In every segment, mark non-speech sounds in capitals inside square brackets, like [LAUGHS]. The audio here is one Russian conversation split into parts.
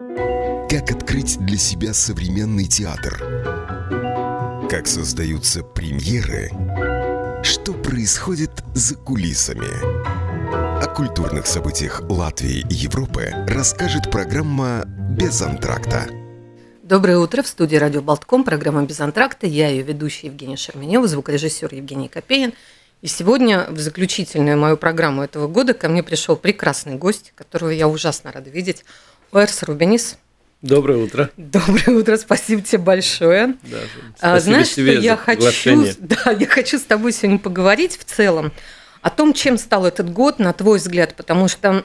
Как открыть для себя современный театр? Как создаются премьеры? Что происходит за кулисами? О культурных событиях Латвии и Европы расскажет программа «Без антракта». Доброе утро. В студии «Радио Болтком» программа «Без антракта». Я ее ведущая Евгения Шерменева, звукорежиссер Евгений Копеин. И сегодня в заключительную мою программу этого года ко мне пришел прекрасный гость, которого я ужасно рада видеть. Уэрс Рубинис. Доброе утро. Доброе утро, спасибо тебе большое. Да, а, знаешь, что я хочу, да, я хочу с тобой сегодня поговорить в целом о том, чем стал этот год, на твой взгляд, потому что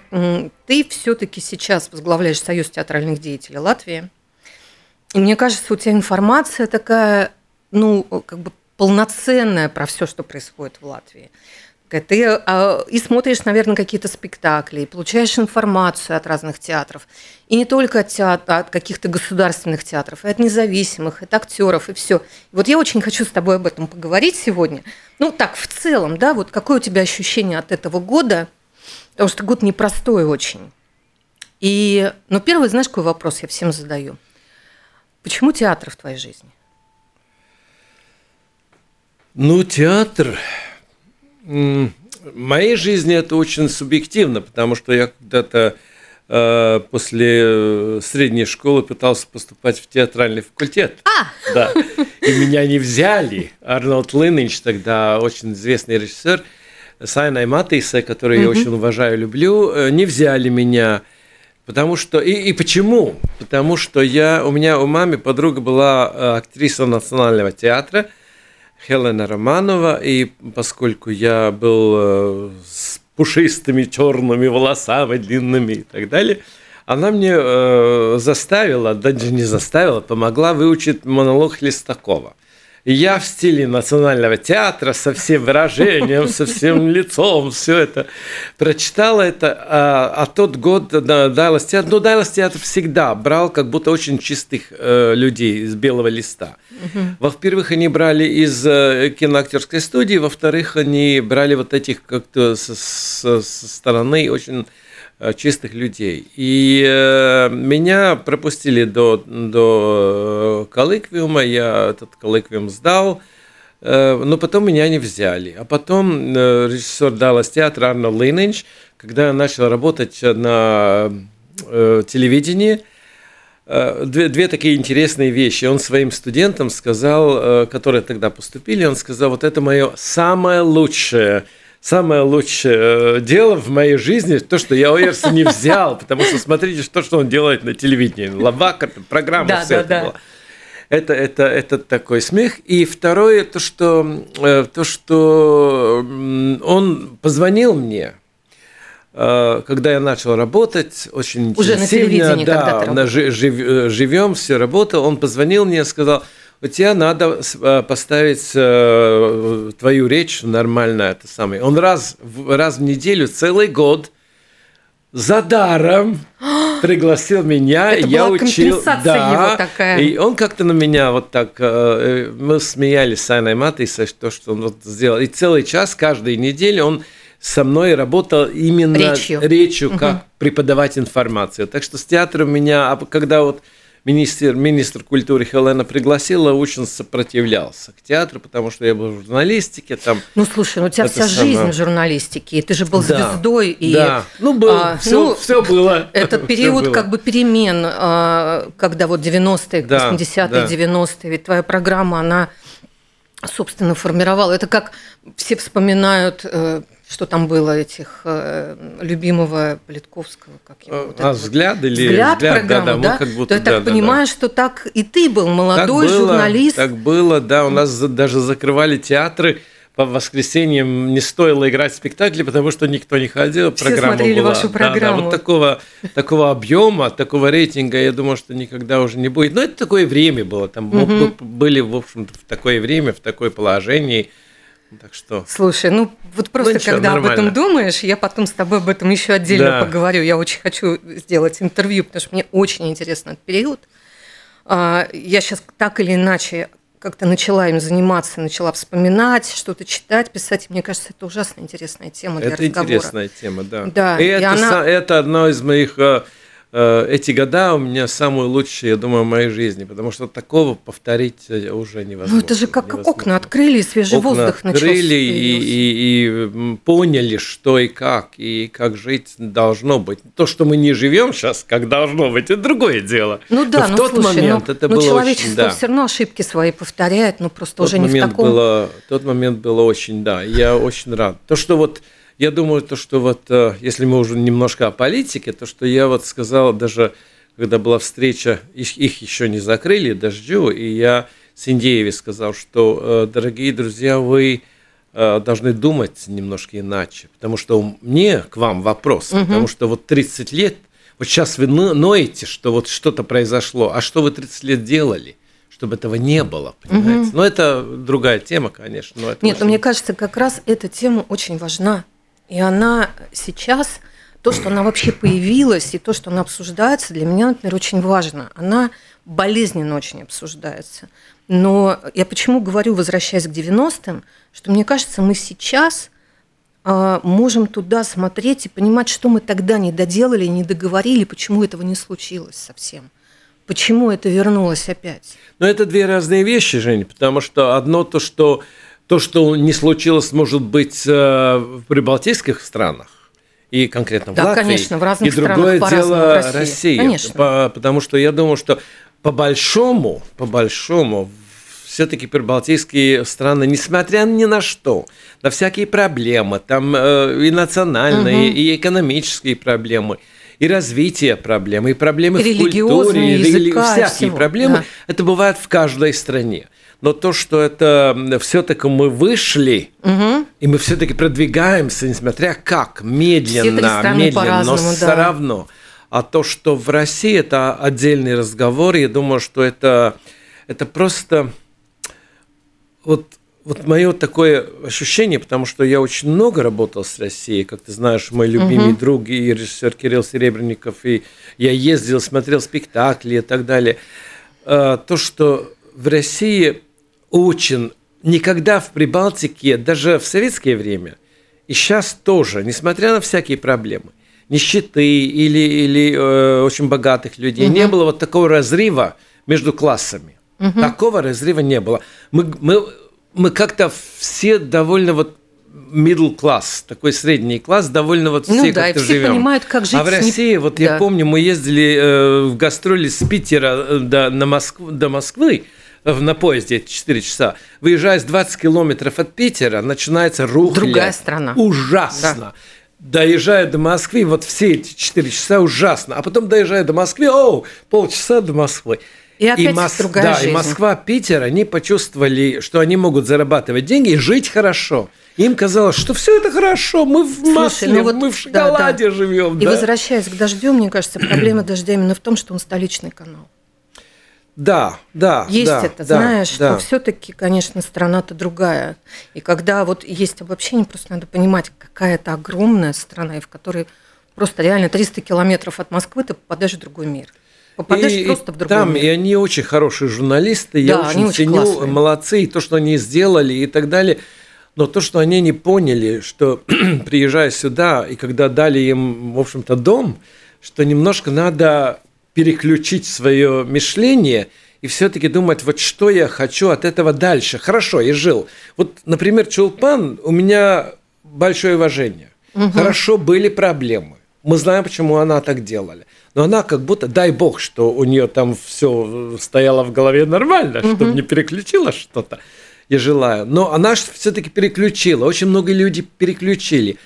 ты все-таки сейчас возглавляешь Союз театральных деятелей Латвии. И мне кажется, у тебя информация такая, ну, как бы полноценная про все, что происходит в Латвии. Ты а, и смотришь, наверное, какие-то спектакли, и получаешь информацию от разных театров. И не только от, театр, от каких-то государственных театров, и от независимых, и от актеров, и все. Вот я очень хочу с тобой об этом поговорить сегодня. Ну, так, в целом, да, вот какое у тебя ощущение от этого года? Потому что год непростой очень. И, ну, первый, знаешь, какой вопрос я всем задаю? Почему театр в твоей жизни? Ну, театр в моей жизни это очень субъективно, потому что я когда-то э, после э, средней школы пытался поступать в театральный факультет. А! Да. И меня не взяли. Арнольд Линнич, тогда очень известный режиссер, Сайна Матейса, который я очень уважаю, люблю, э, не взяли меня. Потому что и, и почему? Потому что я у меня у мамы подруга была актриса национального театра, Хелена Романова, и поскольку я был э, с пушистыми черными волосами, длинными и так далее, она мне э, заставила, даже не заставила, помогла выучить монолог Хлестакова. И я в стиле национального театра со всем выражением, со всем лицом, все это прочитала это. А, а тот год да, Дайлас театр, ну Дайлас театр всегда брал как будто очень чистых э, людей из белого листа. Угу. Во-первых, они брали из э, киноактерской студии, во-вторых, они брали вот этих как-то со, со стороны очень чистых людей. И э, меня пропустили до, до э, коллоквиума, я этот коллоквиум сдал, э, но потом меня не взяли. А потом э, режиссер Даллас театра Арно Линнич, когда я начал работать на э, телевидении, э, Две, две такие интересные вещи. Он своим студентам сказал, которые тогда поступили, он сказал, вот это мое самое лучшее самое лучшее э, дело в моей жизни, то, что я Оерса не взял, потому что смотрите, что, что он делает на телевидении. Лавака, программа, да, все да, это да. было. Это, это, это такой смех. И второе, то, что, э, то, что он позвонил мне, э, когда я начал работать, очень Уже на телевидении, да, на жив, живем, все работал, он позвонил мне и сказал, у тебя надо э, поставить э, твою речь нормально, это самое. Он раз, раз в неделю, целый год за даром [GASPS] пригласил меня, это я была учил, да, его такая. и он как-то на меня вот так, э, мы смеялись с Анной Матисой, то, что он вот сделал, и целый час каждой недели он со мной работал именно речью, речью как угу. преподавать информацию. Так что с театром меня, а когда вот министр, министр культуры Хелена пригласила, очень сопротивлялся к театру, потому что я был в журналистике. Там, ну, слушай, ну у тебя вся самое... жизнь в журналистике, и ты же был да, звездой. И, да, ну, был, а, все, ну, все было. Этот [LAUGHS] период как бы перемен, а, когда вот 90-е, да, 80-е, да. 90-е, ведь твоя программа, она собственно, формировала. Это как все вспоминают э, что там было этих э, любимого Политковского, как его, вот а, взгляд вот, или взгляд, взгляд программу, да, да, да? как будто, То я да, так да, понимаю, да. что так и ты был молодой так было, журналист. Так было, да, у нас даже закрывали театры по воскресеньям не стоило играть в спектакли, потому что никто не ходил. Все программа смотрели была. вашу программу. Да, да, вот такого, такого объема, такого рейтинга, я думаю, что никогда уже не будет. Но это такое время было. Там угу. были, в общем-то, в такое время, в такое положение – так что. Слушай, ну вот просто ну, ничего, когда нормально. об этом думаешь, я потом с тобой об этом еще отдельно да. поговорю. Я очень хочу сделать интервью, потому что мне очень интересен этот период. А, я сейчас так или иначе как-то начала им заниматься, начала вспоминать, что-то читать, писать. мне кажется, это ужасно интересная тема для это разговора. Это интересная тема, да. Да. И, и это, она... это одно из моих Э, эти года у меня самые лучшие, я думаю, в моей жизни, потому что такого повторить э, уже невозможно. Ну это же как невозможно. окна открыли, и свежий окна воздух открыли и, и, и поняли, что и как, и как жить должно быть. То, что мы не живем сейчас, как должно быть, это другое дело. Ну да, но в ну, тот слушай, момент ну, это ну, было человечество очень, да. все равно ошибки свои повторяет, но просто тот уже не в таком... Было, тот момент было очень, да, я очень рад. То, что вот я думаю, то, что вот, э, если мы уже немножко о политике, то, что я вот сказал даже, когда была встреча, их, их еще не закрыли, дождю, и я Синдееве сказал, что, э, дорогие друзья, вы э, должны думать немножко иначе, потому что мне к вам вопрос, угу. потому что вот 30 лет, вот сейчас вы ноете, что вот что-то произошло, а что вы 30 лет делали? чтобы этого не было, понимаете? Угу. Но это другая тема, конечно. Но это Нет, очень... но мне кажется, как раз эта тема очень важна. И она сейчас, то, что она вообще появилась, и то, что она обсуждается, для меня, например, очень важно. Она болезненно очень обсуждается. Но я почему говорю, возвращаясь к 90-м, что мне кажется, мы сейчас а, можем туда смотреть и понимать, что мы тогда не доделали, не договорили, почему этого не случилось совсем. Почему это вернулось опять? Но это две разные вещи, Жень, потому что одно то, что то, что не случилось, может быть, э, в прибалтийских странах, и конкретно в да, Латвии. конечно, в разных и другое дело Россия. Россия. Конечно. По, потому что я думаю, что по большому, по большому, все-таки прибалтийские страны, несмотря ни на что, на всякие проблемы, там э, и национальные, угу. и экономические проблемы, и развитие проблем, и проблемы в культуре, и всякие всего. проблемы, да. это бывает в каждой стране но то, что это все-таки мы вышли, угу. и мы все-таки продвигаемся, несмотря как, медленно, медленно, но да. все равно. А то, что в России это отдельный разговор, я думаю, что это, это просто вот, вот мое такое ощущение, потому что я очень много работал с Россией, как ты знаешь, мой любимый угу. друг и режиссер Кирилл Серебренников, и я ездил, смотрел спектакли и так далее. А, то, что в России очень никогда в Прибалтике, даже в советское время, и сейчас тоже, несмотря на всякие проблемы, нищеты или, или э, очень богатых людей, угу. не было вот такого разрыва между классами. Угу. Такого разрыва не было. Мы, мы, мы как-то все довольно вот middle class, такой средний класс, довольно вот ну все ну, да, как-то все живем. понимают, как жить. А в России, не... вот да. я помню, мы ездили э, в гастроли с Питера э, до, на Москву, до Москвы, на поезде 4 часа, выезжая с 20 километров от Питера, начинается рухля. Другая страна. Ужасно. Да. Доезжая до Москвы, вот все эти 4 часа ужасно. А потом доезжая до Москвы, о, полчаса до Москвы. И опять и Мос... другая да, жизнь. и Москва, Питер, они почувствовали, что они могут зарабатывать деньги и жить хорошо. Им казалось, что все это хорошо, мы в Слушай, масле, ну вот, мы в шоколаде да, да. живем. И да? возвращаясь к дождю, мне кажется, проблема [CLEARS THROAT] дождя именно в том, что он столичный канал. Да, да. Есть да, это, да, знаешь, да. но все-таки, конечно, страна-то другая. И когда вот есть обобщение, просто надо понимать, какая это огромная страна, и в которой просто реально 300 километров от Москвы ты попадаешь в другой мир. Попадаешь и, просто в другой там, мир. И они очень хорошие журналисты, я да, очень ценю, очень молодцы, и то, что они сделали и так далее. Но то, что они не поняли, что [CLEARS THROAT] приезжая сюда, и когда дали им, в общем-то, дом, что немножко надо переключить свое мышление и все-таки думать, вот что я хочу от этого дальше. Хорошо, я жил. Вот, например, Чулпан, у меня большое уважение. Угу. Хорошо, были проблемы. Мы знаем, почему она так делала. Но она как будто, дай бог, что у нее там все стояло в голове нормально, угу. чтобы не переключила что-то. Я желаю. Но она все-таки переключила. Очень много людей переключили.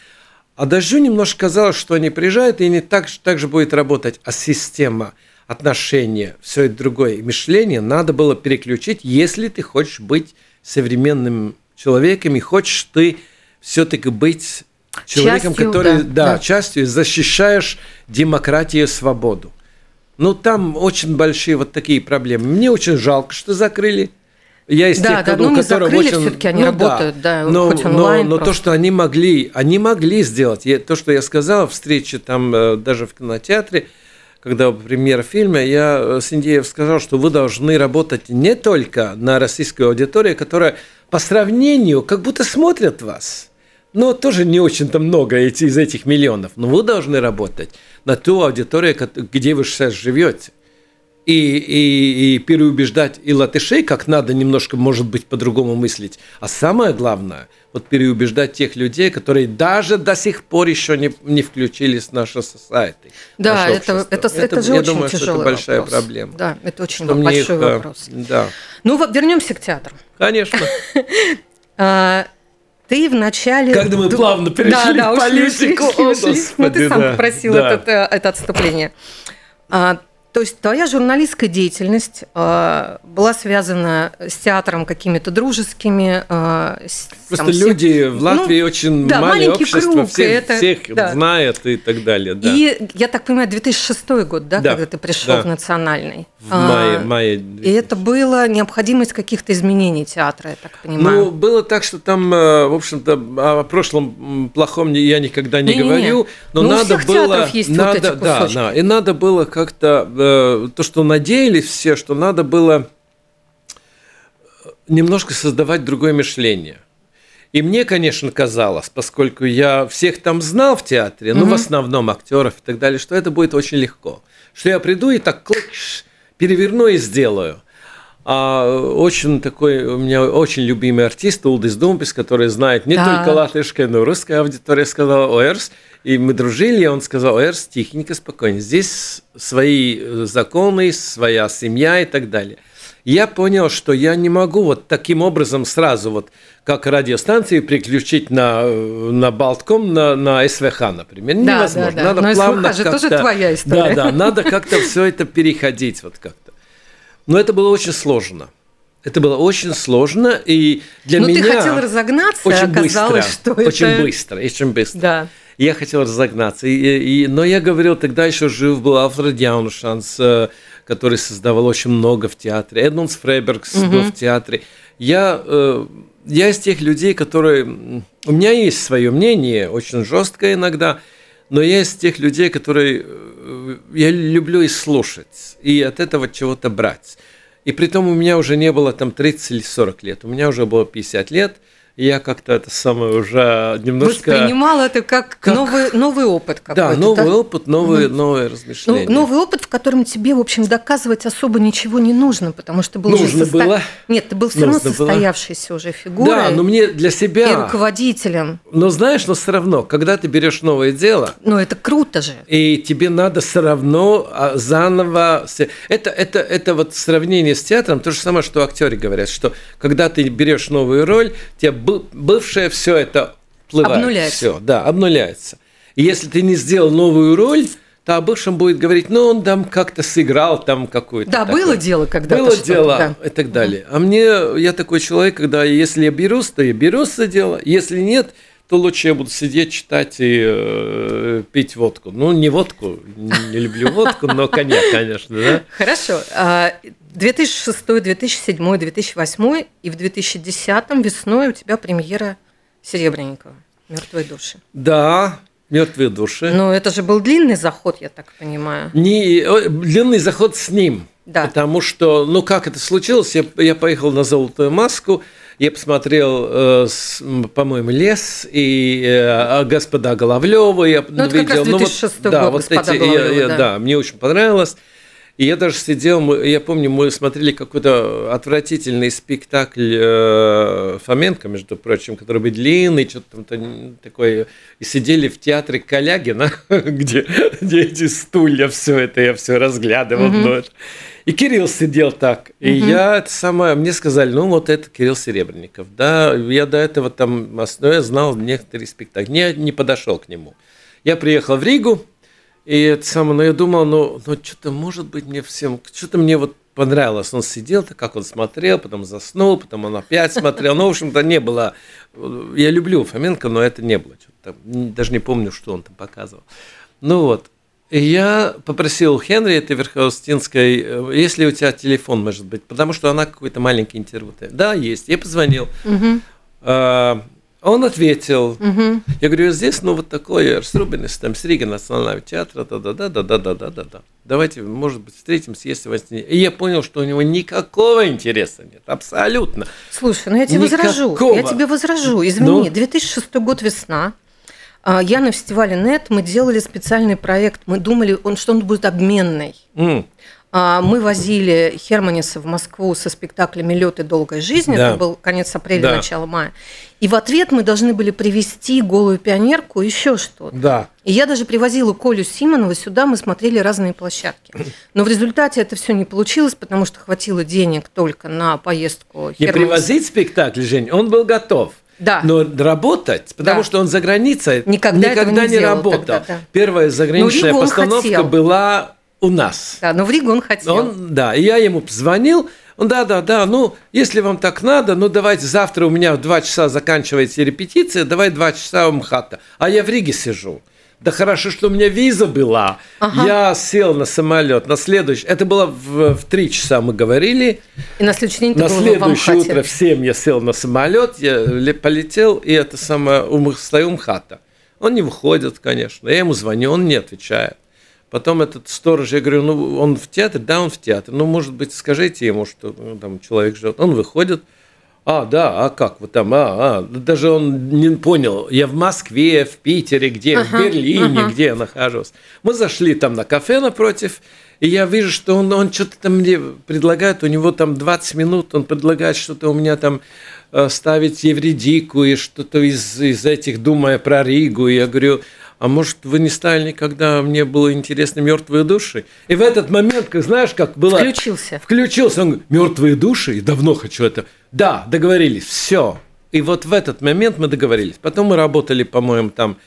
А Дождю немножко казалось, что они приезжают, и не так, так же будет работать, а система отношения, все это другое. мышление надо было переключить, если ты хочешь быть современным человеком, и хочешь ты все-таки быть человеком, частью, который, да, да, частью защищаешь демократию и свободу. Ну, там очень большие вот такие проблемы. Мне очень жалко, что закрыли я из да, тех, да, ну, не закрыли, очень... все-таки они ну, работают, да, да но, хоть онлайн. Но, но то, что они могли, они могли сделать, я, то, что я сказал в встрече там э, даже в кинотеатре, когда премьера фильма, я э, Синдеев сказал, что вы должны работать не только на российскую аудиторию, которая по сравнению как будто смотрят вас. но тоже не очень-то много из этих миллионов. Но вы должны работать на ту аудиторию, где вы сейчас живете и, и, и переубеждать и латышей, как надо немножко, может быть, по-другому мыслить. А самое главное, вот переубеждать тех людей, которые даже до сих пор еще не, не включились в нашу society. Да, это, это, это, это же я очень думаю, тяжелый что это большая вопрос. проблема. Да, это очень Что большой их, э, вопрос. Да, Ну, вернемся к театру. конечно. [LAUGHS] А, Ты вначале... Когда мы плавно перешли да, да, в ушли, политику, ушли, о, ушли. Ну, Господи, ты сам да, попросил да. этот, э, это отступление. А, то есть твоя журналистская деятельность а, была связана с театром какими-то дружескими... а, с- Просто там, всех- люди в Латвии Ну, очень да, маленькое общество, круг, всех, это- всех да. знают и так далее. Да. И, я так понимаю, 2006 год, да, Да, когда ты пришел да. в Национальный? в мае, А, мае И это была необходимость каких-то изменений театра, я так понимаю. Ну, было так, что там, э, в общем-то, о прошлом плохом не- я никогда не Не-не-не. говорю, но Ну, у надо всех было, театров есть вот надо, эти да, кусочки. да, и надо было как-то э, то, что надеялись все, что надо было немножко создавать другое мышление. И мне, конечно, казалось, поскольку я всех там знал в театре, ну, в основном актеров и так далее, что это будет очень легко. Что я приду и так клык, переверну и сделаю. А очень такой, у меня очень любимый артист Улдис Думпис, который знает не Да. только латышская, но и русская аудитория, сказала Оэрс. И мы дружили, и он сказал, Оэрс, тихенько, спокойно. Здесь свои э, законы, своя семья и так далее. Я понял, что я не могу вот таким образом сразу, вот как радиостанции, переключить на, э, на Балтком, на, на СВХ, например. Да, Невозможно. да, да. Надо Но СВХ плавно же тоже твоя история. Да, да, надо как-то все это переходить вот как-то. Но это было очень сложно. Это было очень сложно, и для Но меня... Ну, ты хотел разогнаться, очень оказалось, быстро, что очень это... быстро, очень быстро. Да. Я хотел разогнаться. И, и- но я говорил, тогда еще жив был Алфред Яуншанс, э, который создавал очень много в театре. Эдмундс Фрейбергс был в театре. Я, э, я из тех людей, которые... У меня есть свое мнение, очень жесткое иногда, но я из тех людей, которые... Я люблю и слушать, и от этого чего-то брать. И при том у меня уже не было там 30 или 40 лет, у меня уже было 50 лет, и я как-то это самое уже немножко... Воспринимал это как, Как- новый, новый опыт какой-то. Да, новый опыт, новые, новые Ну, размышления. новый опыт, в котором тебе, в общем, доказывать особо ничего не нужно, потому что был уже Нужно состо- было. Нет, ты был все равно Нужно было. уже фигурой да, но мне для и себя... руководителем. Но знаешь, но все равно, когда ты берешь новое дело, Ну, это круто же. и тебе надо все равно а, заново... Это, это, это вот сравнение с театром, то же самое, что актеры говорят, что когда ты берешь новую роль, тебе бывшее все это плывает. Обнуляется. Все, да, обнуляется. И если ты не сделал новую роль, то о бывшем будет говорить, ну, он там как-то сыграл там какую-то... Да, такое». было дело когда-то Было дело да. и так далее. А мне, я такой человек, когда если я берусь, то я берусь за дело. Если нет, то лучше я буду сидеть, читать и э, пить водку. Ну, не водку, не люблю водку, но коньяк, конечно, да. Хорошо. А, 2006, 2007, 2008 и в 2010 весной у тебя премьера Серебренникова «Мертвые души». Да, мертвые души. Но это же был длинный заход, я так понимаю. Не, о, длинный заход с ним. Да. Потому что, ну как это случилось, я, я поехал на «Золотую маску», я посмотрел, э, с- по-моему, «Лес» и э, «Господа Головлёва». Я Ну, это как раз ну, 2006 да, год, вот «Господа эти, Головлёва», я- да. да, мне очень понравилось. И я даже сидел, я помню, мы смотрели какой-то отвратительный спектакль э, Фоменко, между прочим, который был длинный, что-то там такое. И сидели в театре Калягина, [LAUGHS] где, где эти стулья, все это, я все разглядывал. ну, это. И Кирилл сидел так. И я это самое, мне сказали, ну вот это Кирилл Серебренников. Да, я до этого там, ну, я знал некоторые спектакли. Я не подошел к нему. Я приехал в Ригу, и это самое, но я думал, ну, ну что-то может быть мне всем, что-то мне вот понравилось. Он сидел, так как он смотрел, потом заснул, потом он опять смотрел. Ну, в общем-то, не было. Я люблю Фоменко, но это не было. Там, даже не помню, что он там показывал. Ну вот. И я попросил у Хенриеты Верховстинской, э, есть ли у тебя телефон, может быть, потому что она какой-то маленький интервью. Да, есть. Я позвонил. А, Он ответил. Угу. Я говорю, здесь, ну, вот такое, Рубинес, там, с Рига национального театра, да-да-да-да-да-да-да-да. Давайте, может быть, встретимся, если вас не... И я понял, что у него никакого интереса нет, абсолютно. Слушай, ну я тебе никакого. возражу, я тебе возражу. Извини, ну? 2006 год весна. А, я на фестивале НЕТ, мы делали специальный проект, мы думали, он, что он будет обменный. Mm. Мы возили Херманиса в Москву со спектаклями «Лед и долгая жизнь». Да. Это был конец апреля, да. начало мая. И в ответ мы должны были привезти голую пионерку, еще что-то. Да. И я даже привозила Колю Симонова сюда, мы смотрели разные площадки. [CLEARS THROAT] Но в результате это все не получилось, потому что хватило денег только на поездку Херманиса. Не привозить спектакль, Жень, он был готов. Да. Но работать, потому да. что он за границей никогда, никогда не, не работал. Тогда, да. Первая заграничная постановка была у нас. Да, но в Ригу он хотел. Он, да, и я ему позвонил, он, да, да, да, ну, если вам так надо, ну, давайте завтра у меня в два часа заканчивается репетиция, давай два часа в МХАТа. А я в Риге сижу. Да хорошо, что у меня виза была. Ага. Я сел на самолет на следующий. Это было в, в 3 часа мы говорили. И на следующий день На следующее утро в 7 я сел на самолет, я полетел, и это самое, стою у МХАТа. Он не выходит, конечно. Я ему звоню, он не отвечает. Потом этот сторож, я говорю, ну он в театре, да, он в театре. Ну, может быть, скажите ему, что ну, там человек ждет. Он выходит, а, да, а как вы там, а, а. Даже он не понял, я в Москве, в Питере, где, ага, в Берлине, ага. где я нахожусь. Мы зашли там на кафе напротив, и я вижу, что он, он что-то там мне предлагает, у него там 20 минут, он предлагает что-то у меня там э, ставить Евредику и что-то из, из этих, думая про Ригу. И я говорю, а может, вы не стали никогда, мне было интересно мертвые души? И в этот момент, как знаешь, как было... Включился. Включился. Он говорит, мертвые души? И давно хочу это. Да, договорились, все. И вот в этот момент мы договорились. Потом мы работали, по-моему, там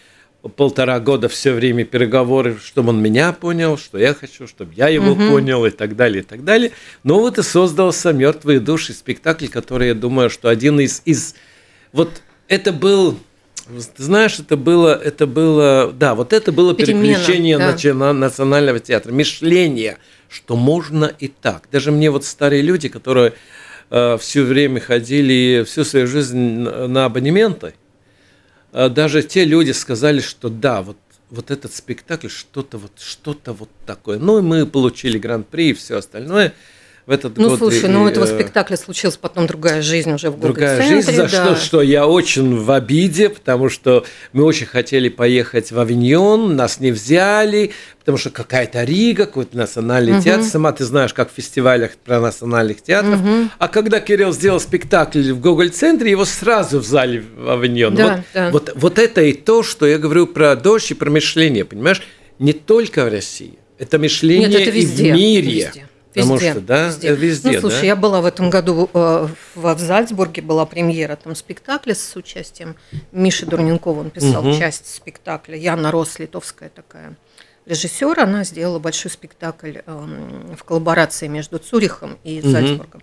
полтора года все время переговоры, чтобы он меня понял, что я хочу, чтобы я его угу. понял и так далее, и так далее. Но вот и создался «Мертвые души» спектакль, который, я думаю, что один из... из вот это был ты знаешь, это было, это было, да, вот это было Перемена, переключение да. национального театра, мышление, что можно и так. Даже мне вот старые люди, которые э, все время ходили всю свою жизнь на абонементы, э, даже те люди сказали, что да, вот вот этот спектакль что-то вот что-то вот такое. Ну и мы получили гран-при и все остальное в этот ну, год. Ну, слушай, и, ну, у этого спектакля случилась потом другая жизнь уже в Другая жизнь, за да. что, что я очень в обиде, потому что мы очень хотели поехать в Авиньон, нас не взяли, потому что какая-то Рига, какой-то национальный угу. театр. Сама ты знаешь, как в фестивалях про национальных театров. Угу. А когда Кирилл сделал спектакль в Гоголь-центре, его сразу взяли в Авиньон. Да, вот, да. Вот, вот это и то, что я говорю про дождь и про мышление, понимаешь? Не только в России. Это мышление Нет, это везде, и в мире. Везде. Потому везде, что, да, везде. Э, везде. Ну, слушай, да? я была в этом году э, в, в Зальцбурге, была премьера там спектакля с участием Миши Дурненкова, он писал угу. часть спектакля. Яна Рос, литовская такая режиссер, она сделала большой спектакль э, в коллаборации между Цюрихом и угу. Зальцбургом.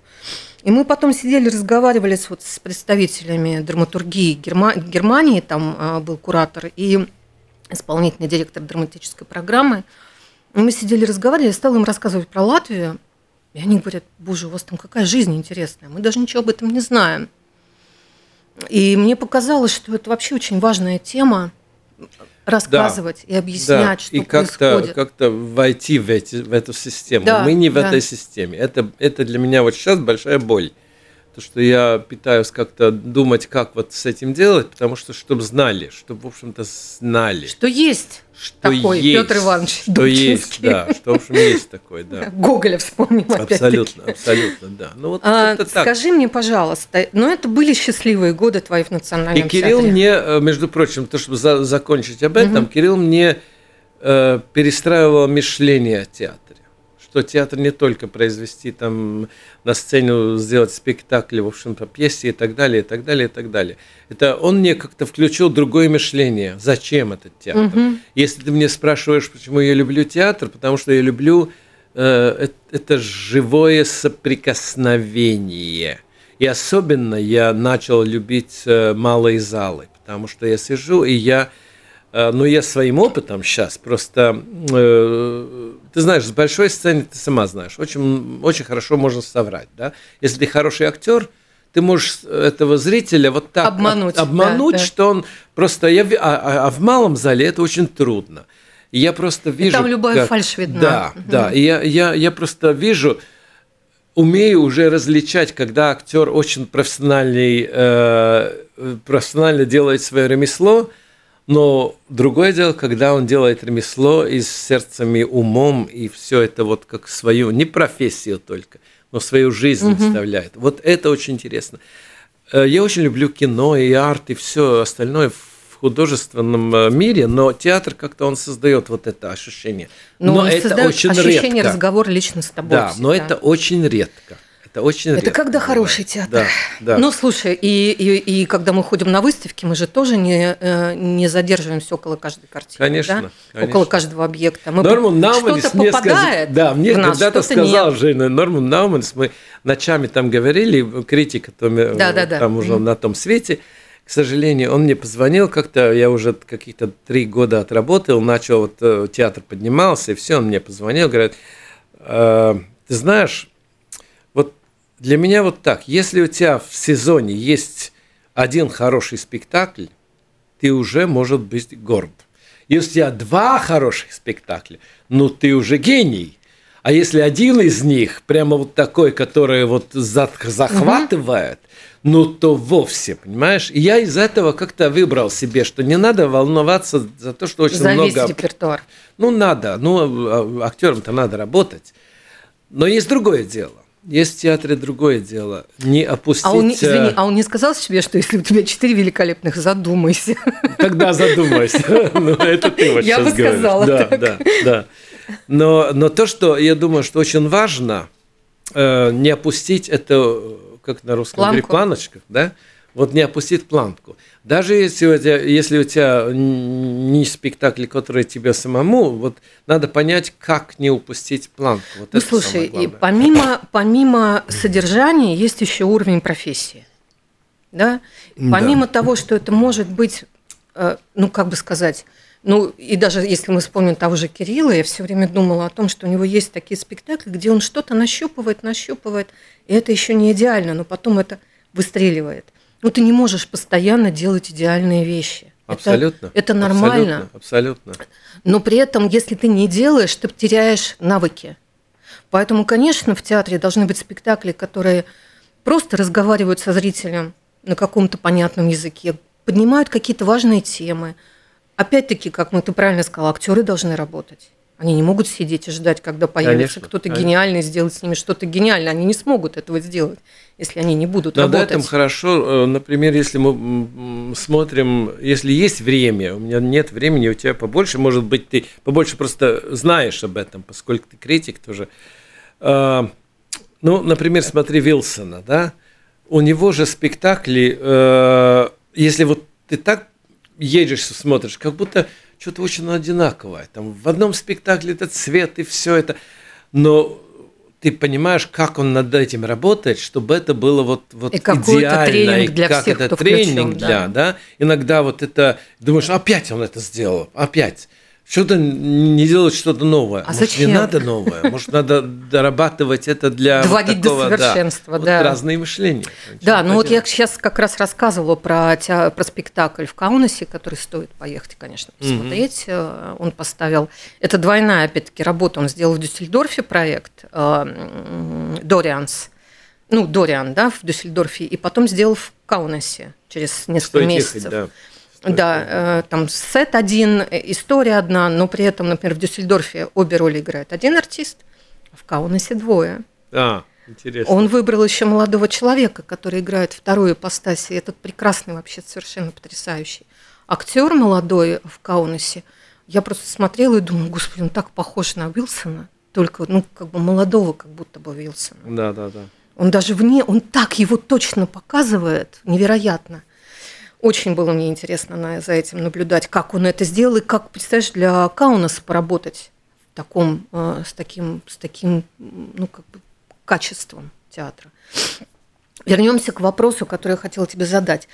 И мы потом сидели, разговаривали с, вот, с представителями драматургии Герма- Германии, там э, был куратор и исполнительный директор драматической программы. Мы сидели, разговаривали, я стала им рассказывать про Латвию, и они говорят, боже, у вас там какая жизнь интересная, мы даже ничего об этом не знаем. И мне показалось, что это вообще очень важная тема, рассказывать да, и объяснять, да. что и как-то, как-то войти в, эти, в эту систему. Да, Мы не в да. этой системе. Это, это для меня вот сейчас большая боль. То, что я пытаюсь как-то думать, как вот с этим делать, потому что, чтобы знали, чтобы, в общем-то, знали. Что есть что такой есть, Петр Иванович Что есть, да, что, в общем, есть такой, да. [LAUGHS] Гоголя вспомним Абсолютно, абсолютно, да. Ну, вот а, скажи мне, пожалуйста, ну, это были счастливые годы твои в национальном И Кирилл театре. мне, э, между прочим, то, чтобы за, закончить об этом, угу. Кирилл мне э, перестраивал мышление о театре что театр не только произвести там на сцену, сделать спектакль, в общем, по пьесе и так далее, и так далее, и так далее. Это он мне как-то включил другое мышление. Зачем этот театр? Угу. Если ты мне спрашиваешь, почему я люблю театр, потому что я люблю э, это живое соприкосновение. И особенно я начал любить э, малые залы, потому что я сижу и я но я своим опытом сейчас просто, э, ты знаешь, с большой сцены ты сама знаешь, очень, очень хорошо можно соврать, да. Если ты хороший актер, ты можешь этого зрителя вот так обмануть, обмануть да, что он просто... Я, а, а, а в малом зале это очень трудно. И я просто вижу... И там любая как, фальшь видна. Да, угу. да. И я, я, я просто вижу, умею уже различать, когда актер очень профессиональный, э, профессионально делает свое ремесло, но другое дело, когда он делает ремесло и с сердцем и умом, и все это вот как свою, не профессию только, но свою жизнь угу. вставляет. Вот это очень интересно. Э, я очень люблю кино и арт и все остальное художественном э, мире, но театр как-то он создает вот это ощущение. Но, но это очень ощущение редко. разговора лично с тобой. Да, но это очень редко. Это очень Это редко. когда хороший театр. Да, да. Ну, слушай, и, и, и когда мы ходим на выставки, мы же тоже не, э, не задерживаемся около каждой картины. Конечно, да? конечно. Около каждого объекта. Мы Норман Науманс что-то мне попадает Да, мне когда-то сказал нет. Женя, Норман Науманс, мы ночами там говорили, критика там, да, да, да. там уже mm-hmm. на том свете, к сожалению, он мне позвонил как-то, я уже каких-то три года отработал, начал, вот э, театр поднимался, и все, он мне позвонил, говорит, э, ты знаешь, для меня вот так, если у тебя в сезоне есть один хороший спектакль, ты уже может быть горд. Если у тебя два хороших спектакля, ну ты уже гений. А если один из них прямо вот такой, который вот захватывает, ну то вовсе, понимаешь? И я из этого как-то выбрал себе, что не надо волноваться за то, что очень за много... репертуар. Ну, надо, ну, а, актерам-то надо работать. Но есть другое дело. Есть в театре другое дело. Не опустить... А он, извини, а он не сказал себе, что если у тебя четыре великолепных, задумайся. Тогда задумайся. [LAUGHS] Ну, это ты вот Я бы сказала Да, да, да. Но, но то, что я думаю, что очень важно, э, не опустить это как на русском говорит, планочках, да? Вот не опустить планку. Даже если у тебя, если у тебя не спектакль, который тебе самому, вот надо понять, как не упустить планку. Вот ну, слушай, и помимо, [LAUGHS] помимо содержания есть еще уровень профессии. Да? Помимо да. того, что это может быть, э, ну, как бы сказать, ну, и даже если мы вспомним того же Кирилла, я все время думала о том, что у него есть такие спектакли, где он что-то нащупывает, нащупывает, и это еще не идеально, но потом это выстреливает. Ну, ты не можешь постоянно делать идеальные вещи. Абсолютно. Это, это нормально. Абсолютно, абсолютно. Но при этом, если ты не делаешь, ты теряешь навыки. Поэтому, конечно, в театре должны быть спектакли, которые просто разговаривают со зрителем на каком-то понятном языке, поднимают какие-то важные темы, Опять-таки, как мы ты правильно сказал, актеры должны работать. Они не могут сидеть и ждать, когда появится кто-то гениальный, сделать с ними что-то гениальное. Они не смогут этого сделать, если они не будут Но работать. На этом хорошо, э, например, если мы смотрим, если есть время, у меня нет времени, у тебя побольше, может быть, ты побольше просто знаешь об этом, поскольку ты критик тоже. А, ну, например, смотри Вилсона, да, у него же спектакли, э, если вот ты так едешь, смотришь, как будто что-то очень одинаковое. Там в одном спектакле этот цвет и все это. Но ты понимаешь, как он над этим работает, чтобы это было вот, вот и идеально. тренинг для как всех, это кто тренинг включен, для, да. да. Иногда вот это, думаешь, опять он это сделал, опять. Что-то не делать что-то новое. А Может, зачем? не надо новое. Может, надо дорабатывать это для Доводить такого, до совершенства, да. да. Вот разные мышления. Да, ну вот я сейчас как раз рассказывала про, про спектакль в Каунасе, который стоит поехать, конечно, посмотреть. Mm-hmm. Он поставил... Это двойная, опять-таки, работа. Он сделал в Дюссельдорфе проект «Дорианс». Ну, Дориан, да, в Дюссельдорфе. И потом сделал в Каунасе через несколько Стоит месяцев. Ехать, да. Да, э, там сет один, история одна, но при этом, например, в Дюссельдорфе обе роли играет один артист, а в Каунасе двое. А, интересно. Он выбрал еще молодого человека, который играет вторую ипостась, и этот прекрасный, вообще совершенно потрясающий актер молодой в Каунасе. Я просто смотрела и думала, господи, он так похож на Уилсона, только, ну, как бы молодого, как будто бы Уилсона. Да, да, да. Он даже вне, он так его точно показывает, невероятно. Очень было мне интересно за этим наблюдать, как он это сделал и как, представляешь, для Каунаса поработать в таком, э, с, таким, с таким ну, как бы качеством театра. Вернемся к вопросу, который я хотела тебе задать.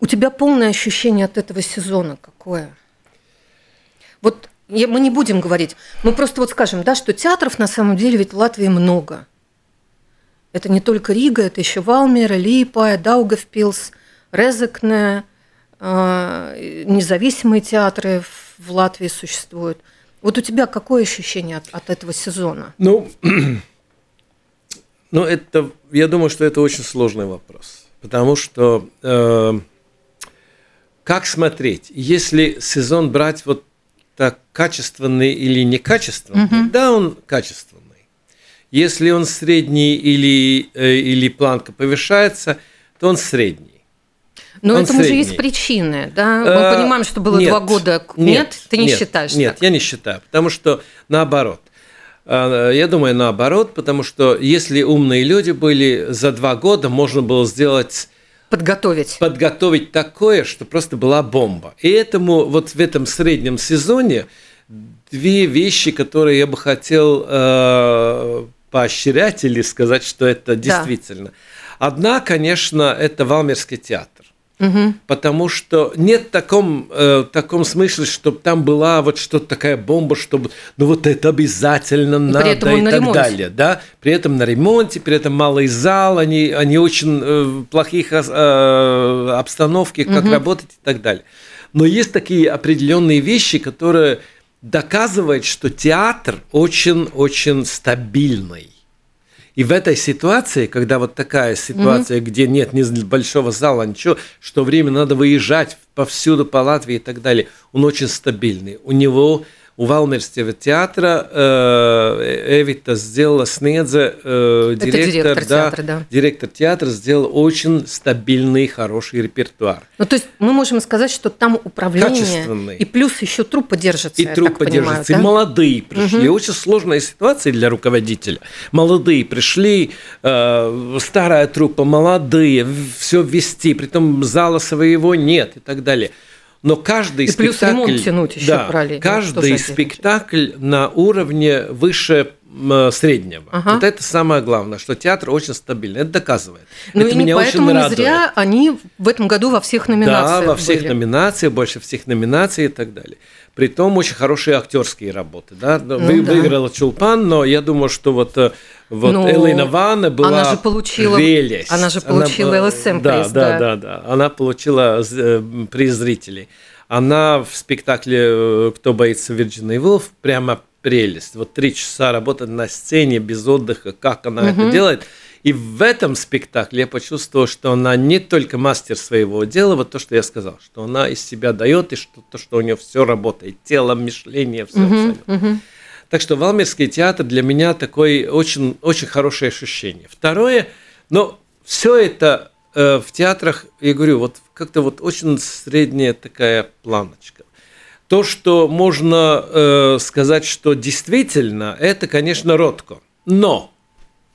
У тебя полное ощущение от этого сезона какое? Вот мы не будем говорить, мы просто вот скажем, да, что театров на самом деле ведь в Латвии много. Это не только Рига, это еще Валмера, Липая, Даугавпилс, Резекне, э, независимые театры в Латвии существуют. Вот у тебя какое ощущение от, от этого сезона? Ну, [CLEARS THROAT] ну, это, я думаю, что это очень сложный вопрос. Потому что э, как смотреть, если сезон брать вот так качественный или некачественный, угу. да, он качественный. Если он средний или, э, или планка повышается, то он средний. Но он этому средний. же есть причины, да? Мы а, понимаем, что было нет, два года. Нет, нет ты не нет, считаешь? Нет, так? я не считаю, потому что наоборот. А, я думаю, наоборот, потому что если умные люди были, за два года можно было сделать подготовить. Подготовить такое, что просто была бомба. И этому вот в этом среднем сезоне две вещи, которые я бы хотел э, поощрять или сказать, что это действительно. Да. Одна, конечно, это Валмерский театр. Угу. Потому что нет в таком, э, таком смысле, чтобы там была вот что-то такая бомба, чтобы ну вот это обязательно и надо и так ремонте. далее. Да? При этом на ремонте, при этом малый зал, они, они очень э, плохих э, обстановке, как угу. работать и так далее. Но есть такие определенные вещи, которые доказывают, что театр очень-очень стабильный. И в этой ситуации, когда вот такая ситуация, mm-hmm. где нет ни большого зала, ничего, что время надо выезжать повсюду по Латвии и так далее, он очень стабильный. У него у Валмерского театра э, Эвита сделала Снедзе, э, директор, директор, да, театра, да. директор театра, сделал очень стабильный, хороший репертуар. Ну, то есть мы можем сказать, что там управление и плюс еще труппа держится. И труппа держится, да? и молодые пришли. Угу. Очень сложная ситуация для руководителя. Молодые пришли, э, старая труппа, молодые, все ввести, притом зала своего нет и так далее но каждый и спектакль... плюс ремонт тянуть еще да, параллельно. Каждый спектакль на уровне выше среднего. Ага. Вот это самое главное, что театр очень стабильный. Это доказывает. Ну это и меня поэтому очень радует. не зря они в этом году во всех номинациях Да, во всех были. номинациях, больше всех номинаций и так далее. Притом очень хорошие актерские работы. Да? Ну, Вы, да. Выиграла Чулпан, но я думаю, что вот э, вот ну, Элейна Ванна была она же получила, прелесть. Она же получила она, ЛСМ да, приз. Да, да, да, да. Она получила э, приз зрителей. Она в спектакле э, «Кто боится Вирджины Вулф» прямо прелесть. Вот три часа работать на сцене без отдыха, как она угу. это делает. И в этом спектакле я почувствовал, что она не только мастер своего дела, вот то, что я сказал, что она из себя дает, и что, то, что у нее все работает, тело, мышление, все угу, абсолютно. Угу. Так что Валмирский театр для меня такой очень, очень хорошее ощущение. Второе, но все это э, в театрах, я говорю, вот как-то вот очень средняя такая планочка. То, что можно э, сказать, что действительно, это, конечно, Ротко. Но,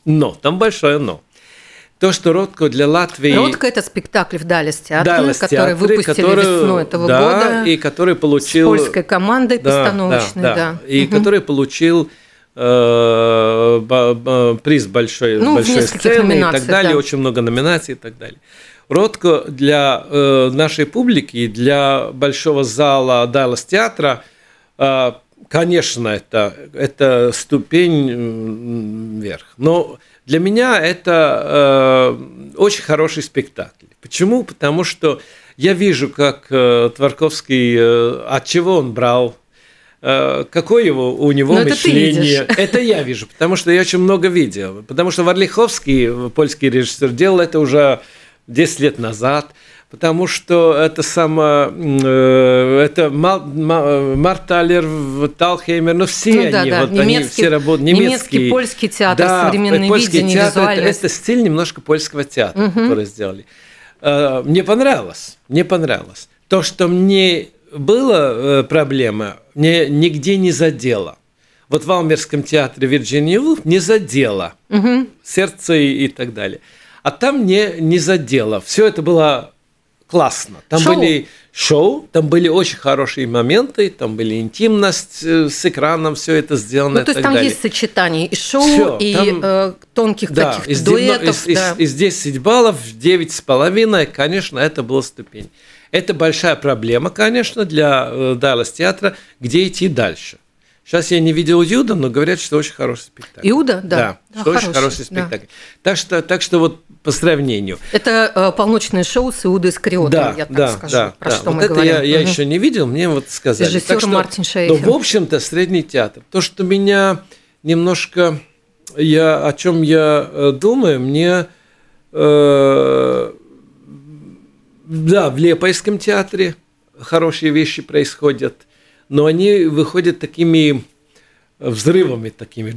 но, там большое но. То, что Ротко для Латвии... Ротко – это спектакль в Даллас театре, который театре, выпустили который, весной этого да, года. и который получил... С польской командой да, постановочной, да. да. да. И угу. который получил э, приз большой, ну, большой сцены и так далее, да. очень много номинаций и так далее. Ротко для э, нашей публики, для большого зала Даллас театра, э, конечно, это, это ступень вверх. Но для меня это э, очень хороший спектакль. Почему? Потому что я вижу, как э, Творковский, э, от чего он брал, э, какое его, у него Но мышление. Это, это я вижу, потому что я очень много видел. Потому что Варлиховский, польский режиссер, делал это уже 10 лет назад – потому что это само, э, это Марталер, Талхеймер, ну все ну, они, да, вот немецкий, они все работают, немецкий, немецкий польский театр, да, современное польский видение, театр, это, это стиль немножко польского театра, угу. который сделали. Э, мне понравилось, мне понравилось. То, что мне было э, проблема, мне нигде не задело. Вот в Алмерском театре Вирджиния Вулф не задело угу. сердце и, и так далее. А там не, не задело. Все это было классно. Там шоу. были шоу, там были очень хорошие моменты, там были интимность э, с экраном, все это сделано. Ну, то есть там далее. есть сочетание и шоу, Всё, и там, э, тонких да, таких из дуэтов. Из, да. из, из 10 баллов 9,5, конечно, это была ступень. Это большая проблема, конечно, для э, Даллас театра, где идти дальше. Сейчас я не видел Юда, но говорят, что очень хороший спектакль. Иуда, да. Да, да что хороший, очень хороший спектакль. Да. Так, что, так что вот по сравнению. Это э, полночное шоу с Иудой Искариотом, да, я так да, скажу, да, про да. что вот мы это говорим. Я, я угу. еще не видел, мне вот сказали. Режиссер что, Мартин Шейфер. Но, в общем-то, средний театр. То, что меня немножко... Я, о чем я э, думаю, мне... Э, да, в Лепойском театре хорошие вещи происходят, но они выходят такими взрывами такими.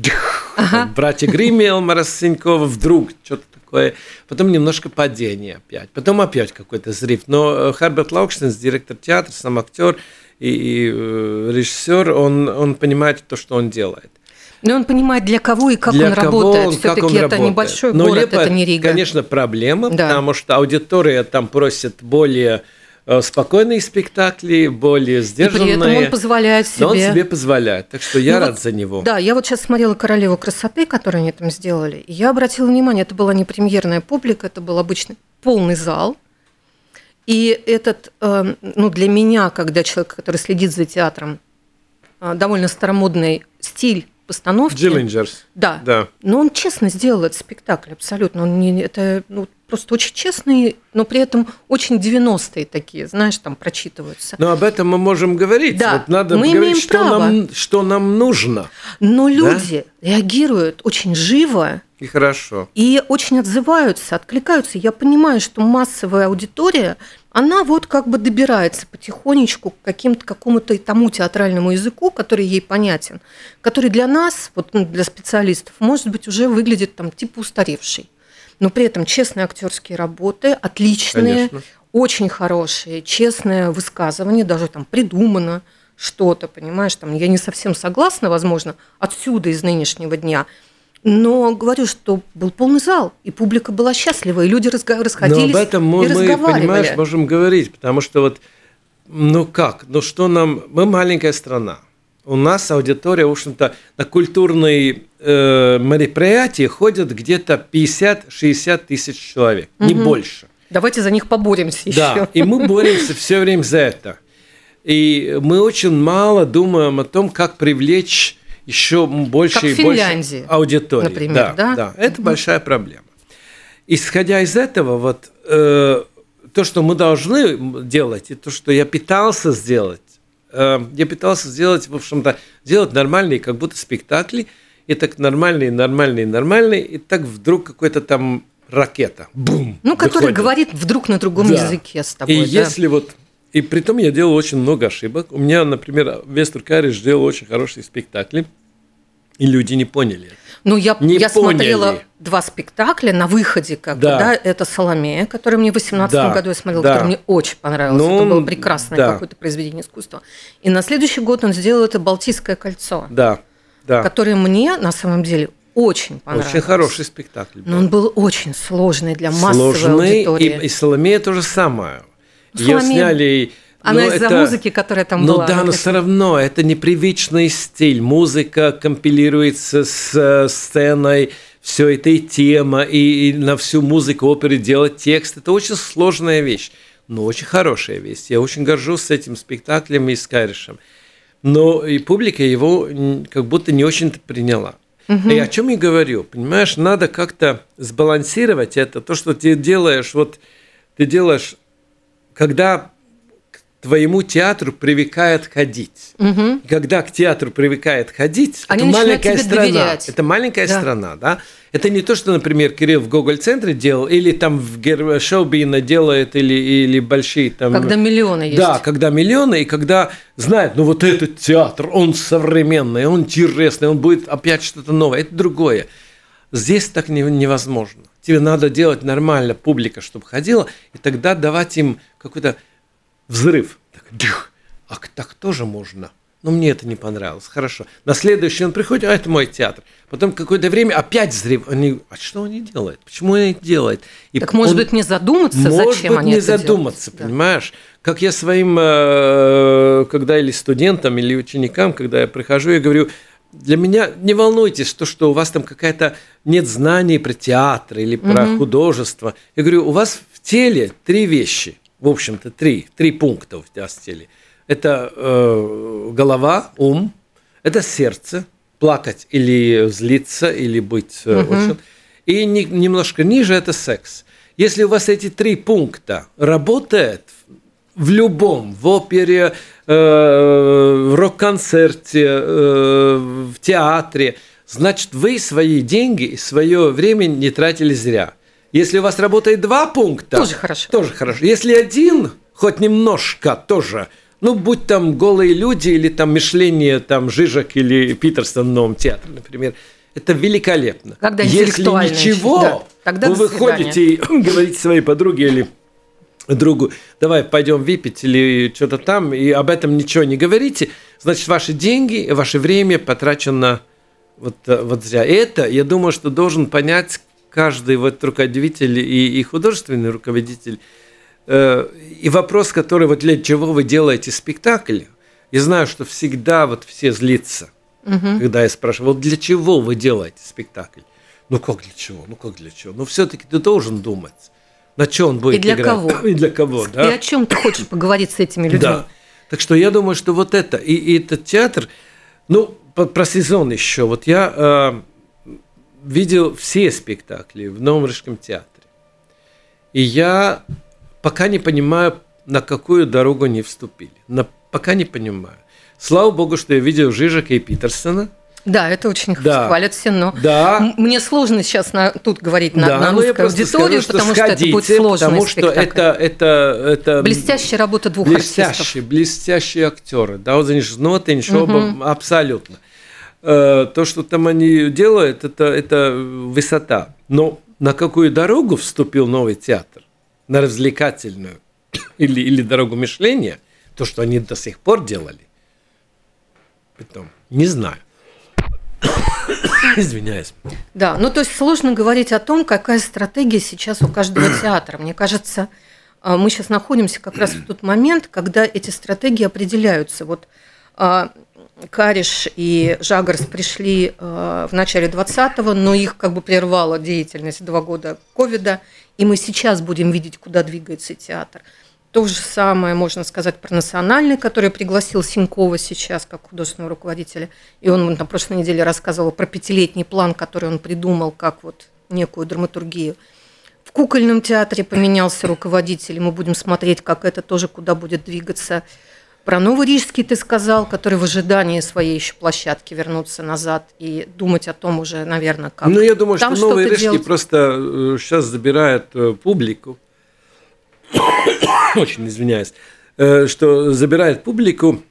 Ага. [LAUGHS] Братья Гримм, Элмара Сенькова, вдруг что-то такое. Потом немножко падение опять. Потом опять какой-то взрыв. Но Херберт Лаукштейнс, директор театра, сам актер и, и э, режиссер, он, он понимает то, что он делает. Но он понимает, для кого и как для он работает. Все-таки это работает. небольшой Но город, Лиепая, это не Рига. конечно, проблема, да. потому что аудитория там просит более э, спокойные спектакли, более сдержанные. И при этом он позволяет себе. Но он себе позволяет, так что я ну рад вот, за него. Да, я вот сейчас смотрела «Королеву красоты», которую они там сделали, и я обратила внимание, это была не премьерная публика, это был обычный полный зал, и этот, э, ну, для меня, когда человек, который следит за театром, э, довольно старомодный стиль постановки. Джиллинджерс. Да. да. Но он честно сделал этот спектакль, абсолютно. Он не, это ну, просто очень честный, но при этом очень 90-е такие, знаешь, там прочитываются. Но об этом мы можем говорить. Да, вот надо мы говорить, имеем что, право. Нам, что нам нужно. Но люди да? реагируют очень живо. И хорошо. И очень отзываются, откликаются. Я понимаю, что массовая аудитория, она вот как бы добирается потихонечку к каким-то, какому-то тому театральному языку, который ей понятен, который для нас, вот ну, для специалистов, может быть, уже выглядит там типа устаревший. Но при этом честные актерские работы, отличные, Конечно. очень хорошие, честное высказывание, даже там придумано что-то, понимаешь, там я не совсем согласна, возможно, отсюда из нынешнего дня – но говорю, что был полный зал, и публика была счастлива, и люди расходились Но об этом мы, и мы, понимаешь, можем говорить, потому что вот, ну как, ну что нам, мы маленькая страна, у нас аудитория, в общем-то, на культурные э, мероприятия ходят где-то 50-60 тысяч человек, угу. не больше. Давайте за них поборемся еще. Да, и мы боремся все время за это. И мы очень мало думаем о том, как привлечь еще больше как и больше аудитории. Например, да, да? да. Это большая проблема. Исходя из этого, вот э, то, что мы должны делать, и то, что я пытался сделать, э, я пытался сделать, в общем-то, сделать нормальные, как будто спектакли, и так нормальные, нормальные, нормальные, и так вдруг какой-то там ракета, бум, Ну, который выходит. говорит вдруг на другом да. языке с тобой. И да? если вот и при том я делал очень много ошибок. У меня, например, Вестер Кариш делал очень хорошие спектакли, и люди не поняли. Ну, я, не я поняли. смотрела два спектакля на выходе, как да. бы, да, это «Соломея», который мне в 18 да. году я смотрела, да. который мне очень понравился, ну, это было прекрасное да. какое-то произведение искусства. И на следующий год он сделал это «Балтийское кольцо», да. Да. которое мне, на самом деле, очень понравилось. Очень хороший спектакль. Был. Но он был очень сложный для массовой сложный, аудитории. И, и «Соломея» то же самое. Ее сняли... Она ну, из-за это... музыки, которая там ну, была. Ну да, но все равно это непривычный стиль. Музыка компилируется с э, сценой, все это и тема, и, и на всю музыку оперы делать текст. Это очень сложная вещь, но очень хорошая вещь. Я очень горжусь с этим спектаклем и с Кайришем. Но и публика его как будто не очень-то приняла. Угу. И о чем я говорю? Понимаешь, надо как-то сбалансировать это. То, что ты делаешь, вот ты делаешь когда к твоему театру привыкает ходить. Угу. Когда к театру привыкает ходить, Они это маленькая страна. Доверять. Это маленькая да. страна, да? Это не то, что, например, Кирилл в Гоголь-центре делал, или там в Гер... Шоубина делает, или, или большие там... Когда миллионы есть. Да, когда миллионы, и когда знают, ну вот этот театр, он современный, он интересный, он будет опять что-то новое. Это другое. Здесь так невозможно. Тебе надо делать нормально, публика, чтобы ходила, и тогда давать им какой-то взрыв. Так, дых, а так тоже можно. Но мне это не понравилось. Хорошо. На следующий он приходит, а это мой театр. Потом какое-то время опять взрыв. Они, а что они делают? Почему они это делают? И так может он, быть не задуматься, может зачем быть, они не это задуматься, делают? понимаешь? Как я своим, э, когда или студентам, или ученикам, когда я прихожу, я говорю, для меня не волнуйтесь, то, что у вас там какая-то нет знаний про театр или про угу. художество. Я говорю, у вас в теле три вещи, в общем-то, три, три пункта у тебя в теле. Это э, голова, ум, Это сердце, плакать или злиться, или быть угу. очень. И не, немножко ниже это секс. Если у вас эти три пункта работают в любом, в опере, э, в рок-концерте, э, в театре, значит, вы свои деньги и свое время не тратили зря. Если у вас работает два пункта, тоже хорошо. Тоже хорошо. Если один, хоть немножко, тоже. Ну, будь там голые люди или там мышление там Жижек или Питерсон в новом театре, например, это великолепно. Когда Если ничего, да, тогда вы выходите и [CLEARS THROAT] говорите своей подруге или другу, давай пойдем выпить или что-то там, и об этом ничего не говорите, значит, ваши деньги, ваше время потрачено вот, вот зря. И это, я думаю, что должен понять каждый вот руководитель и, и художественный руководитель. Э, и вопрос, который вот для чего вы делаете спектакль, я знаю, что всегда вот все злятся, угу. когда я спрашиваю, вот для чего вы делаете спектакль? Ну как для чего? Ну как для чего? Ну все-таки ты должен думать на чем он будет и для играть. Кого? [COUGHS] И для кого, да. И о чем ты хочешь поговорить с этими людьми. Да. Так что я думаю, что вот это, и, и этот театр, ну, про сезон еще. Вот я э, видел все спектакли в Новом Рижском театре. И я пока не понимаю, на какую дорогу они вступили. На, пока не понимаю. Слава богу, что я видел Жижика и Питерсона – да, это очень да. хвалят все, но да. мне сложно сейчас на, тут говорить на, да, на русской аудитории, скажу, потому сходите, что это будет сложно. Потому что это, это, это блестящая работа двух блестящие, артистов. Блестящие актеры, да, вот они ноты, угу. абсолютно. Э, то, что там они делают, это, это высота. Но на какую дорогу вступил новый театр? На развлекательную [COUGHS] или, или дорогу мышления? То, что они до сих пор делали? Потом, не знаю. [COUGHS] Извиняюсь. Да, ну то есть сложно говорить о том, какая стратегия сейчас у каждого [COUGHS] театра. Мне кажется, а, мы сейчас находимся как раз в тот момент, когда эти стратегии определяются. Вот а, Кариш и Жагарс пришли а, в начале 20-го, но их как бы прервала деятельность два года ковида, и мы сейчас будем видеть, куда двигается театр. То же самое можно сказать про национальный, который пригласил Синькова сейчас как художественного руководителя. И он на прошлой неделе рассказывал про пятилетний план, который он придумал как вот некую драматургию. В кукольном театре поменялся руководитель, и мы будем смотреть, как это тоже куда будет двигаться. Про Новый Рижский ты сказал, который в ожидании своей еще площадки вернуться назад и думать о том уже, наверное, как Ну, я думаю, что Новый Рижский делать. просто сейчас э, забирает э, публику, [COUGHS] очень извиняюсь, э, что забирает публику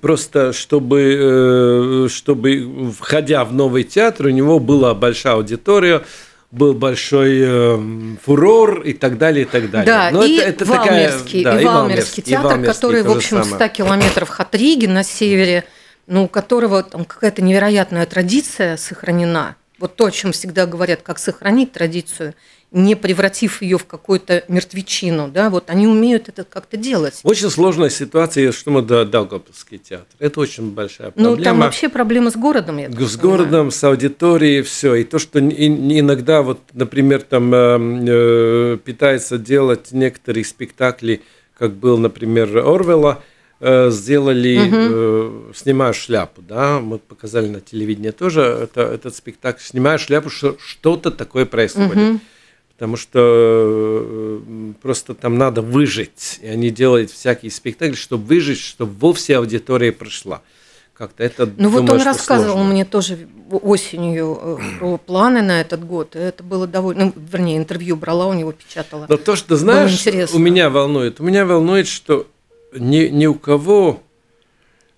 просто чтобы, э, чтобы, входя в новый театр, у него была большая аудитория, был большой э, фурор и так далее, и так далее. Да, Но и, это, это Валмерский, такая, да, и, Валмерский театр, и Валмерский, который, в общем, в 100 километров от Риги на севере, ну, у которого там какая-то невероятная традиция сохранена. Вот то, о чем всегда говорят, как сохранить традицию – не превратив ее в какую-то мертвечину, да, вот они умеют это как-то делать. Очень сложная ситуация, что мы до Даугавпилский театр. Это очень большая проблема. Ну, там вообще проблема с городом, я С понимаю. городом, с аудиторией, все. И то, что иногда, вот, например, там э, э, пытается делать некоторые спектакли, как был, например, Орвела, э, сделали угу. «Снимаю шляпу», да, мы показали на телевидении тоже это, этот спектакль «Снимаю шляпу», что что-то такое происходит. Угу потому что э, просто там надо выжить, и они делают всякие спектакли, чтобы выжить, чтобы вовсе аудитория прошла. Как-то это, ну думаю, вот он рассказывал сложно. мне тоже осенью э, про планы на этот год, это было довольно, ну, вернее, интервью брала у него, печатала. Но то, что знаешь, у меня волнует, у меня волнует, что ни, ни у кого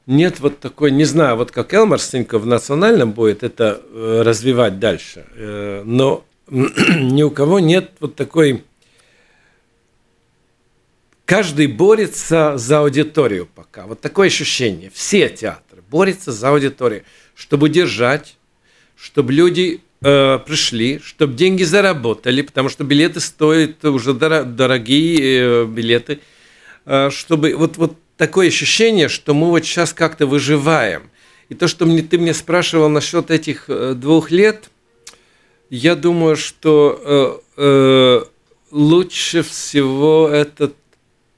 нет вот такой, не знаю, вот как Элмар Стенько в национальном будет это э, развивать дальше, но [CLEARS THROAT] ни у кого нет вот такой... Каждый борется за аудиторию пока. Вот такое ощущение. Все театры борются за аудиторию, чтобы держать, чтобы люди э, пришли, чтобы деньги заработали, потому что билеты стоят уже дорогие э, билеты, э, чтобы вот, вот такое ощущение, что мы вот сейчас как-то выживаем. И то, что мне, ты мне спрашивал насчет этих двух лет, я думаю, что э, э, лучше всего этот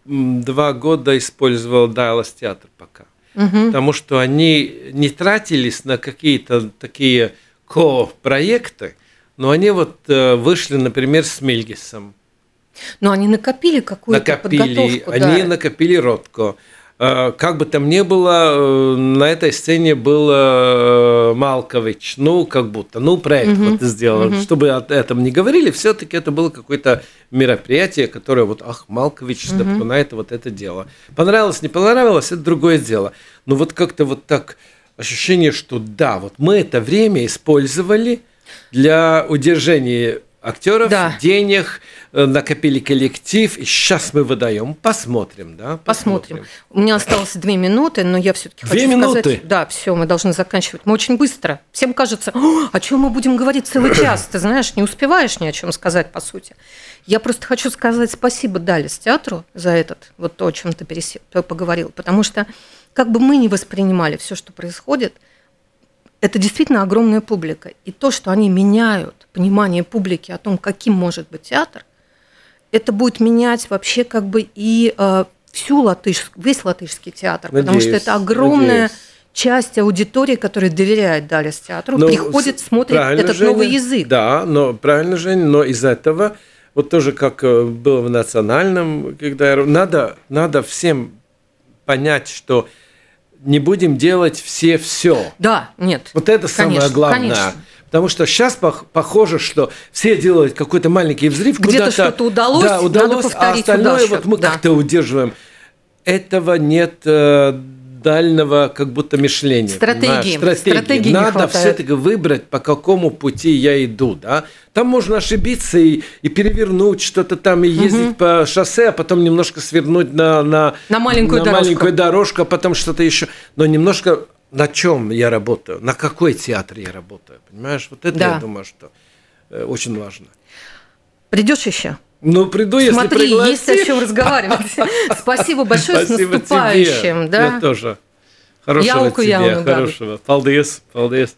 два года использовал Дайлас театр пока. угу. потому что они не тратились на какие-то такие ко-проекты, но они вот э, вышли, например, с Мельгисом. Но они накопили какую-то накопили, подготовку. Они да. накопили Ротко. Э, как бы там ни было, э, на этой сцене был э, Малкович, ну, как будто, ну, проект угу. вот сделал. Угу. Чтобы о этом не говорили, все-таки это было какое-то мероприятие, которое вот, ах, Малкович угу. на это вот это дело. Понравилось, не понравилось, это другое дело. Но вот как-то вот так ощущение, что да, вот мы это время использовали для удержания актеров, да. денег, э, накопили коллектив, и сейчас мы выдаем. Посмотрим, да? Посмотрим. Посмотрим. У меня осталось две минуты, но я все-таки хочу минуты? сказать... Да, все, мы должны заканчивать. Мы очень быстро. Всем кажется, о чем мы будем говорить целый [CLEARS THROAT] час. Ты знаешь, не успеваешь ни о чем сказать, по сути. Я просто хочу сказать спасибо Далис театру за этот, вот то, о чем ты пересел, поговорил. Потому что как бы мы ни воспринимали все, что происходит – это действительно огромная публика. И то, что они меняют понимание публики о том, каким может быть театр, это будет менять вообще как бы и э, всю латыш, весь латышский театр, надеюсь, потому что это огромная надеюсь. часть аудитории, которая доверяет Далес театру, но, приходит, смотрит этот Женя, новый язык. Да, но правильно, Женя, но из этого, вот тоже как э, было в национальном, когда надо, надо всем понять, что не будем делать все все. Да, нет. Вот это конечно, самое главное. Конечно. Потому что сейчас похоже, что все делают какой-то маленький взрыв. Где-то что-то удалось, да, удалось, надо повторить а остальное удачу. вот мы да. как-то удерживаем. Этого нет э, дальнего как будто мышления. Стратегии. Стратегии. Стратегии Надо все-таки выбрать, по какому пути я иду. Да? Там можно ошибиться и, и перевернуть что-то там, и ездить угу. по шоссе, а потом немножко свернуть на, на, на маленькую на дорожку. маленькую дорожку, а потом что-то еще. Но немножко на чем я работаю, на какой театр я работаю. Понимаешь, вот это да. я думаю, что э, очень важно. Придешь еще? Ну, приду, если Смотри, пригласишь. есть о чем разговаривать. [LAUGHS] Спасибо большое, Спасибо с наступающим. Тебе. Да? Я тоже. Хорошего Ялку тебе, хорошего. Paldies, paldies.